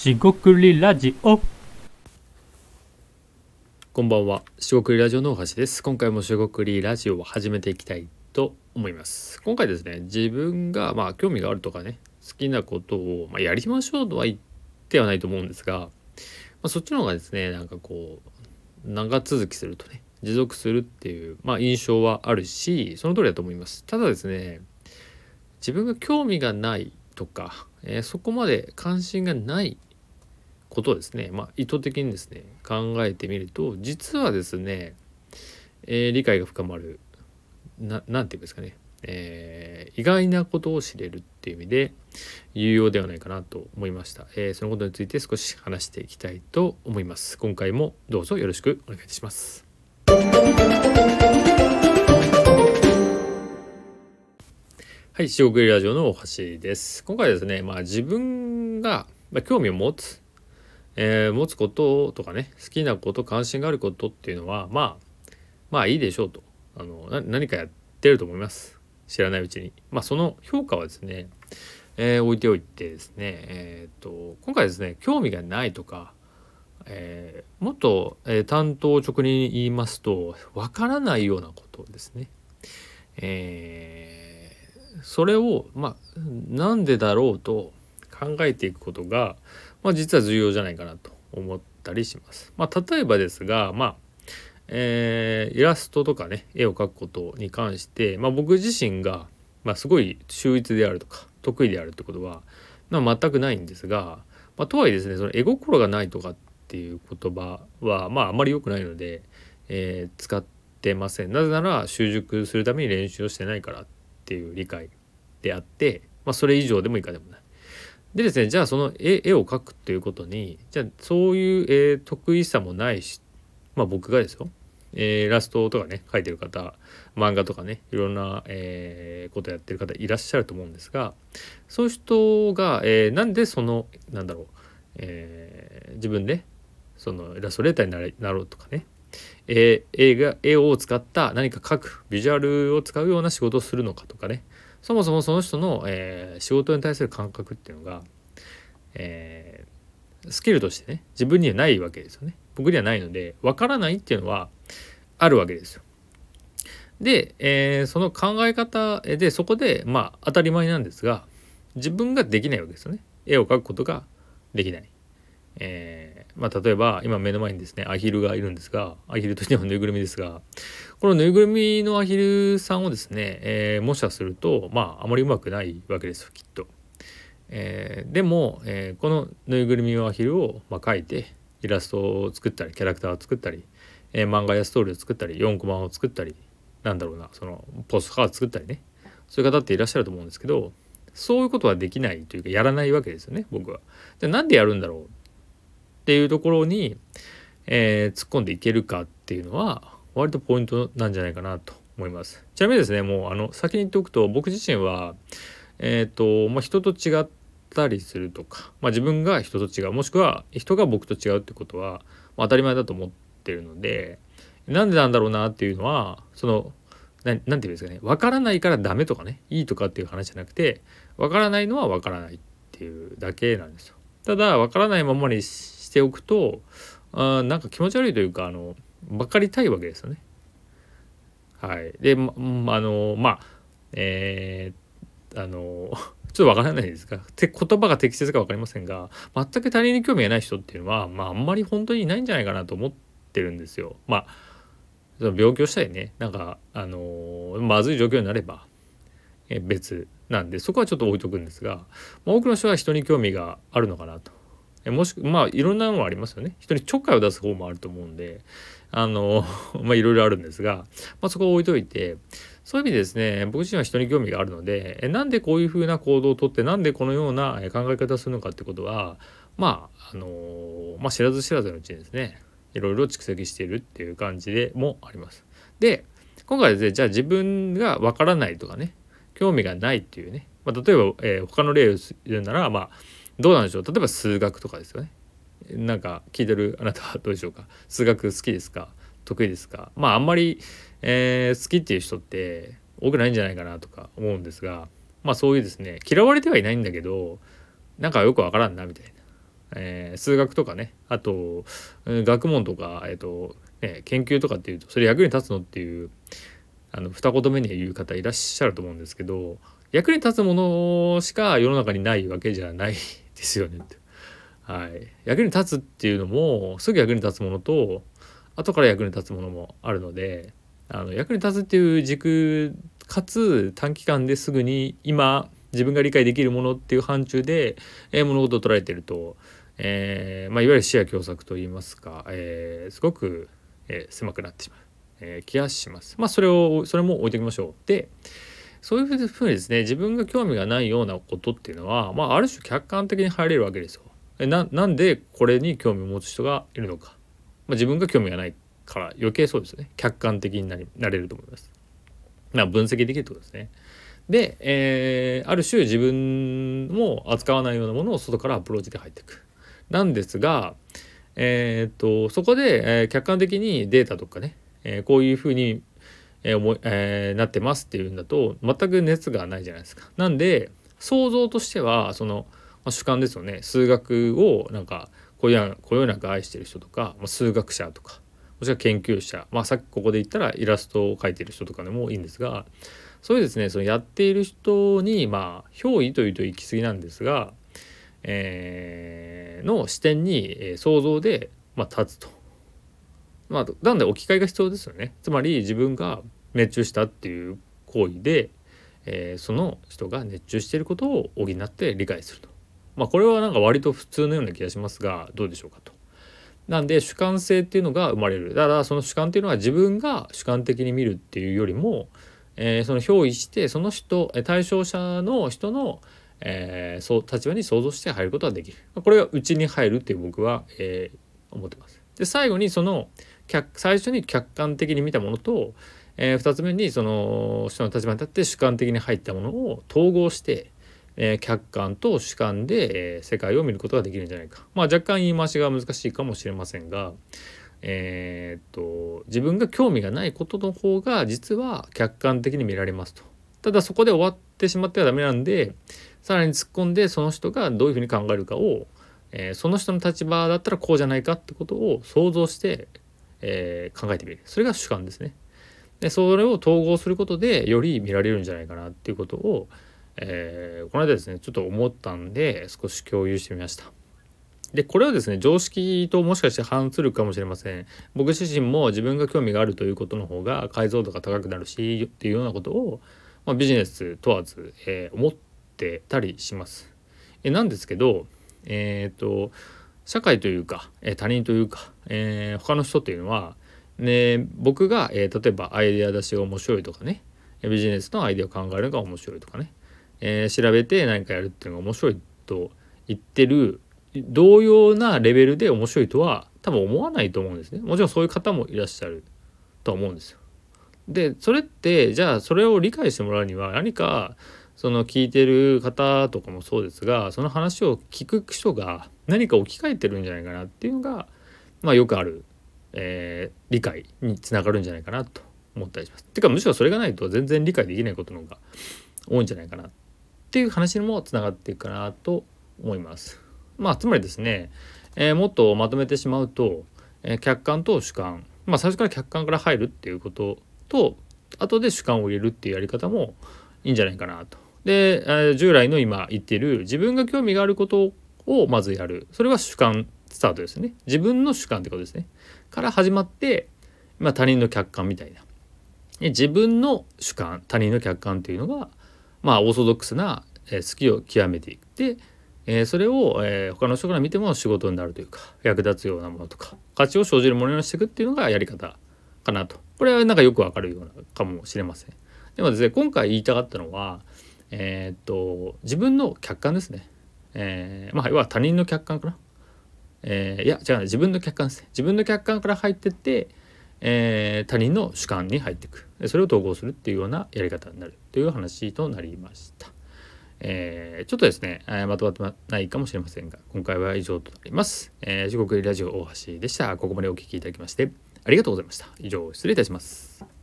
しごくりラジオこんばんは、しごくりラジオの大橋です。今回もしごくりラジオを始めていきたいと思います。今回ですね、自分がまあ興味があるとかね、好きなことをまあやりましょうとは言ってはないと思うんですが、まあ、そっちの方がですね、なんかこう長続きするとね、持続するっていうまあ印象はあるし、その通りだと思います。ただですね、自分が興味がないとか、えーそこまで関心がないことですね、まあ、意図的にですね考えてみると実はですね、えー理解が深まるななんていうんですかね、えー意外なことを知れるっていう意味で有用ではないかなと思いました、えーそのことについて少し話していきたいと思います。今回もどうぞよろしくお願いします。はい、四国ラジオの大橋です。今回ですね、まあ自分が、まあ、興味を持つ、えー持つこととかね、好きなこと、関心があることっていうのは、まあ、まあいいでしょうと。あの、な何かやってると思います。知らないうちに。まあその評価はですね、えー置いておいてですね、えーっと、今回ですね、興味がないとか、えーもっと、えー担当直に言いますと、わからないようなことですね。えーそれをまあなんでだろうと考えていくことが、まあ、実は重要じゃないかなと思ったりします。まあ、例えばですが、まあえーイラストとかね絵を描くことに関して、まあ、僕自身が、まあ、すごい秀逸であるとか得意であるってことは、まあ、全くないんですが、まあ、とはいえですねその絵心がないとかっていう言葉は、まあ、あまり良くないので、えー使ってません。なぜなら習熟するために練習をしてないからっていう理解であって、まあ、それ以上でも以下でもない。でですねじゃあその絵絵を描くっていうことにじゃあそういう、得意さもないしまあ僕がですよ、えーイラストとかね描いてる方漫画とかねいろんな、えーことやってる方いらっしゃると思うんですがそういう人が、えーなんでそのなんだろう、えー自分でそのイラストレーターになろうとかねえー絵が絵を使った何か描くビジュアルを使うような仕事をするのかとかねそもそもその人の、えー仕事に対する感覚っていうのが、えースキルとしてね自分にはないわけですよね僕にはないのでわからないっていうのはあるわけですよ。で、えーその考え方でそこでまあ当たり前なんですが自分ができないわけですよね絵を描くことができない。えーまあ、例えば今目の前にですねアヒルがいるんですがアヒルとしてはぬいぐるみですがこのぬいぐるみのアヒルさんをですね、えー模写するとまああまりうまくないわけですよきっと。えーでも、えーこのぬいぐるみのアヒルを、まあ、描いてイラストを作ったりキャラクターを作ったり、えー漫画やストーリーを作ったり4コマを作ったりなんだろうなそのポストカード作ったりねそういう方っていらっしゃると思うんですけどそういうことはできないというかやらないわけですよね僕は。じゃあなんでやるんだろうっていうところに、えー突っ込んでいけるかっていうのは割とポイントなんじゃないかなと思います。ちなみにですねもうあの先に言っておくと僕自身はえっ、とまあ人と違ったりするとか、まあ、自分が人と違うもしくは人が僕と違うってことは、まあ、当たり前だと思ってるのでなんでなんだろうなっていうのはそのななんていうんですかね分からないからダメとかねいいとかっていう話じゃなくて分からないのは分からないっていうだけなんですよ。ただ分からないままにししておくとあなんか気持ち悪いというかあの分かりたいわけですよね。はい、でままあのまあえーあの ちょっとわからないですがて言葉が適切か分かりませんが全く他人に興味がない人っていうのは、まあ、あんまり本当にいないんじゃないかなと思ってるんですよ。まあその病気をしたりねなんかあのまずい状況になればえ別なんでそこはちょっと置いとくんですが、まあ、多くの人は人に興味があるのかなと。もしくまあいろんなのもありますよね人にちょっかいを出す方もあると思うんであの まあいろいろあるんですが、まあ、そこを置いといてそういう意味でですね僕自身は人に興味があるのでえなんでこういうふうな行動をとってなんでこのような考え方をするのかってことはまああのまあ、知らず知らずのうちにですねいろいろ蓄積しているっていう感じでもあります。で今回ですねじゃあ自分がわからないとかね興味がないっていうね、まあ、例えば、えー他の例を言うならまあどうなんでしょう？例えば数学とかですよね。なんか聞いてるあなたはどうでしょうか？数学好きですか？得意ですか？まああんまり、えー好きっていう人って多くないんじゃないかなとか思うんですがまあそういうですね嫌われてはいないんだけどなんかよくわからんなみたいな。えー、数学とかね。あと学問とか、えーとね、研究とかっていうとそれ役に立つのっていうあの二言目に言う方いらっしゃると思うんですけど役に立つものしか世の中にないわけじゃないですよねって。はい、役に立つっていうのもすぐ役に立つものと後から役に立つものもあるのであの役に立つっていう軸かつ短期間ですぐに今自分が理解できるものっていう範疇で、えー、物事を捉えてると、えーまあ、いわゆる視野狭窄といいますか、えー、すごく、え、狭くなってしまう、えー、気がします。まあそれをそれも置いておきましょう。でそういうふうにですね自分が興味がないようなことっていうのは、まあ、ある種客観的に入れるわけですよ。えななんでこれに興味を持つ人がいるのか、まあ、自分が興味がないから余計そうですね客観的になりなれると思います。まあ、分析できるってことですね。で、えー、ある種自分も扱わないようなものを外からアプローチで入っていく。なんですが、えー、っとそこで、えー、客観的にデータとかね、えー、こういうふうに、えーえー、なってますっていうんだと全く熱がないじゃないですか。なんで想像としてはその、まあ、主観ですよね数学をなんかこういうこよなく愛してる人とか、まあ、数学者とかもしくは研究者、まあ、さっきここで言ったらイラストを描いてる人とかでもいいんですがそういうですねそのやっている人にまあ憑依というと行き過ぎなんですが、えー、の視点に、え、想像で、まあ、立つと。まあ、なんで置き換えが必要ですよね。つまり自分が熱中したっていう行為で、えー、その人が熱中していることを補って理解すると。まあこれはなんか割と普通のような気がしますがどうでしょうかと。なんで主観性っていうのが生まれる。だからその主観っていうのは自分が主観的に見るっていうよりも、えー、その憑依してその人対象者の人の、えー、そう立場に想像して入ることができるこれが内に入るっていう僕は、えー、思ってます。で最後にその最初に客観的に見たものと、えー、2つ目にその人の立場に立って主観的に入ったものを統合して、えー、客観と主観で、えー、世界を見ることができるんじゃないか。まあ若干言い回しが難しいかもしれませんが、えー、っと自分が興味がないことの方が実は客観的に見られますと。ただそこで終わってしまってはダメなんでさらに突っ込んでその人がどういうふうに考えるかを、えー、その人の立場だったらこうじゃないかってことを想像して、えー、考えてみるそれが主観ですね。でそれを統合することでより見られるんじゃないかなっていうことを、えー、この間ですねちょっと思ったんで少し共有してみました。でこれはですね常識ともしかして反するかもしれません僕自身も自分が興味があるということの方が解像度が高くなるしっていうようなことを、まあ、ビジネス問わず、えー、思ってたりします。えなんですけどえっ、ー、と社会というか、え、他人というか、えー、他の人っていうのは、ね、僕が、えー、例えばアイデア出しが面白いとかねビジネスのアイデアを考えるのが面白いとかね、えー、調べて何かやるっていうのが面白いと言ってる同様なレベルで面白いとは多分思わないと思うんですねもちろんそういう方もいらっしゃると思うんですよ。でそれってじゃあそれを理解してもらうには何かその聞いてる方とかもそうですがその話を聞く人が何か置き換えてるんじゃないかなっていうのがまあよくある、えー、理解につながるんじゃないかなと思ったりします。てかむしろそれがないと全然理解できないことの方が多いんじゃないかなっていう話にもつながっていくかなと思います。まあつまりですね、えー、もっとまとめてしまうと、えー、客観と主観まあ最初から客観から入るっていうことと後で主観を入れるっていうやり方もいいんじゃないかなと。で、えー、従来の今言っている自分が興味があることをまずやるそれは主観スタートですね。自分の主観ってことですね。から始まって、まあ、他人の客観みたいな。自分の主観他人の客観っていうのがまあオーソドックスな、え、好きを極めていくでえ、それを、え、他の人から見ても仕事になるというか役立つようなものとか価値を生じるものにしていくっていうのがやり方かなと。これはなんかよくわかるようなかもしれません。でもですね今回言いたかったのはえー、っと自分の客観ですね。えー、まあ要は他人の客観かな。えー、いや違う自分の客観ですね自分の客観から入ってって、えー、他人の主観に入っていくそれを統合するっていうようなやり方になるという話となりました。えー、ちょっとですね、えー、まとまってないかもしれませんが、今回は以上となります。えー、時刻ラジオ大橋でした。ここまでお聴きいただきまして、ありがとうございました。以上、失礼いたします。